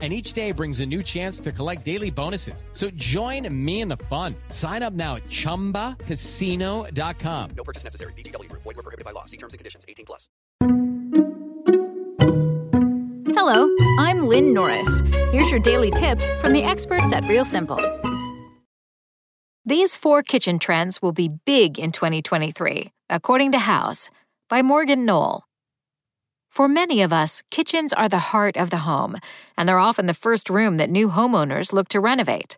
And each day brings a new chance to collect daily bonuses. So join me in the fun. Sign up now at chumbacasino.com. No purchase necessary. VGW Group. Void were prohibited by law. See terms and conditions. 18 plus. Hello, I'm Lynn Norris. Here's your daily tip from the experts at Real Simple. These four kitchen trends will be big in 2023, according to Houzz by Morgan Knoll. For many of us, kitchens are the heart of the home, and they're often the first room that new homeowners look to renovate.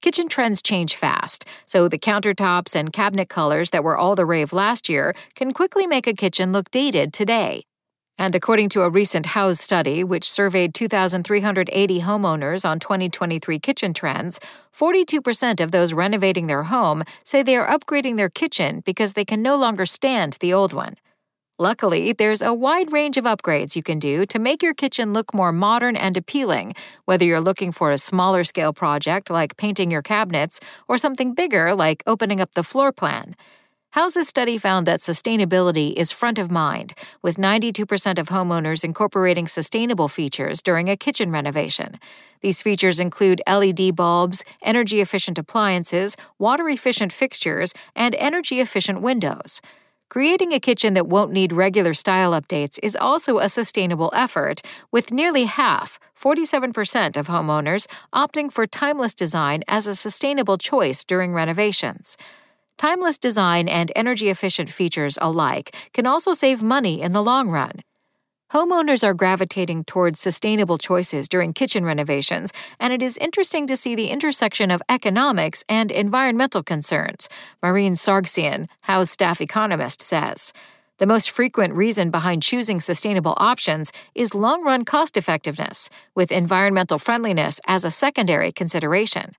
Kitchen trends change fast, so the countertops and cabinet colors that were all the rave last year can quickly make a kitchen look dated today. And according to a recent Houzz study, which surveyed 2,380 homeowners on 2023 kitchen trends, 42% of those renovating their home say they are upgrading their kitchen because they can no longer stand the old one. Luckily, there's a wide range of upgrades you can do to make your kitchen look more modern and appealing, whether you're looking for a smaller scale project like painting your cabinets or something bigger like opening up the floor plan. Houzz's study found that sustainability is front of mind, with 92% of homeowners incorporating sustainable features during a kitchen renovation. These features include LED bulbs, energy efficient appliances, water efficient fixtures, and energy efficient windows. Creating a kitchen that won't need regular style updates is also a sustainable effort, with nearly half, 47% of homeowners, opting for timeless design as a sustainable choice during renovations. Timeless design and energy efficient features alike can also save money in the long run. Homeowners are gravitating towards sustainable choices during kitchen renovations, and it is interesting to see the intersection of economics and environmental concerns, Marine Sargsyan, Houzz staff economist, says. The most frequent reason behind choosing sustainable options is long run cost effectiveness, with environmental friendliness as a secondary consideration.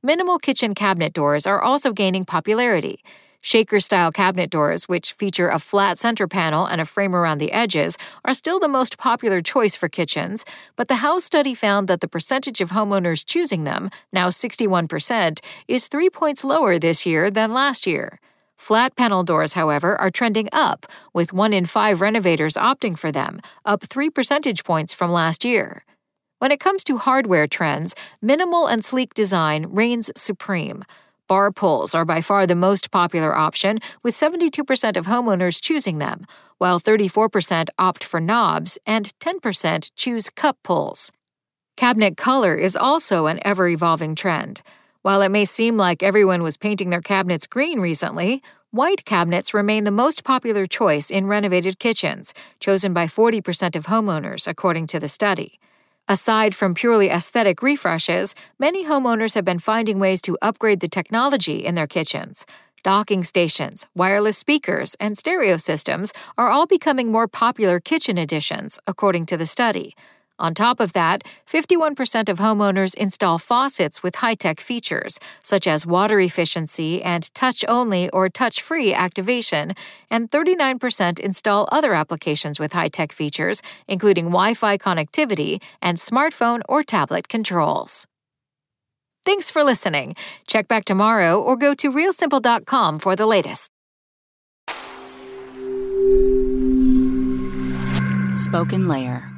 Minimal kitchen cabinet doors are also gaining popularity. Shaker style cabinet doors, which feature a flat center panel and a frame around the edges, are still the most popular choice for kitchens, but the Houzz study found that the percentage of homeowners choosing them, now 61%, is three points lower this year than last year. Flat panel doors, however, are trending up, with one in five renovators opting for them, up three percentage points from last year. When it comes to hardware trends, minimal and sleek design reigns supreme. Bar pulls are by far the most popular option, with 72% of homeowners choosing them, while 34% opt for knobs and 10% choose cup pulls. Cabinet color is also an ever evolving trend. While it may seem like everyone was painting their cabinets green recently, white cabinets remain the most popular choice in renovated kitchens, chosen by 40% of homeowners, according to the study. Aside from purely aesthetic refreshes, many homeowners have been finding ways to upgrade the technology in their kitchens. Docking stations, wireless speakers, and stereo systems are all becoming more popular kitchen additions, according to the study. On top of that, 51% of homeowners install faucets with high tech features, such as water efficiency and touch only or touch free activation, and 39% install other applications with high tech features, including Wi Fi connectivity and smartphone or tablet controls. Thanks for listening. Check back tomorrow or go to realsimple.com for the latest. Spoken Layer.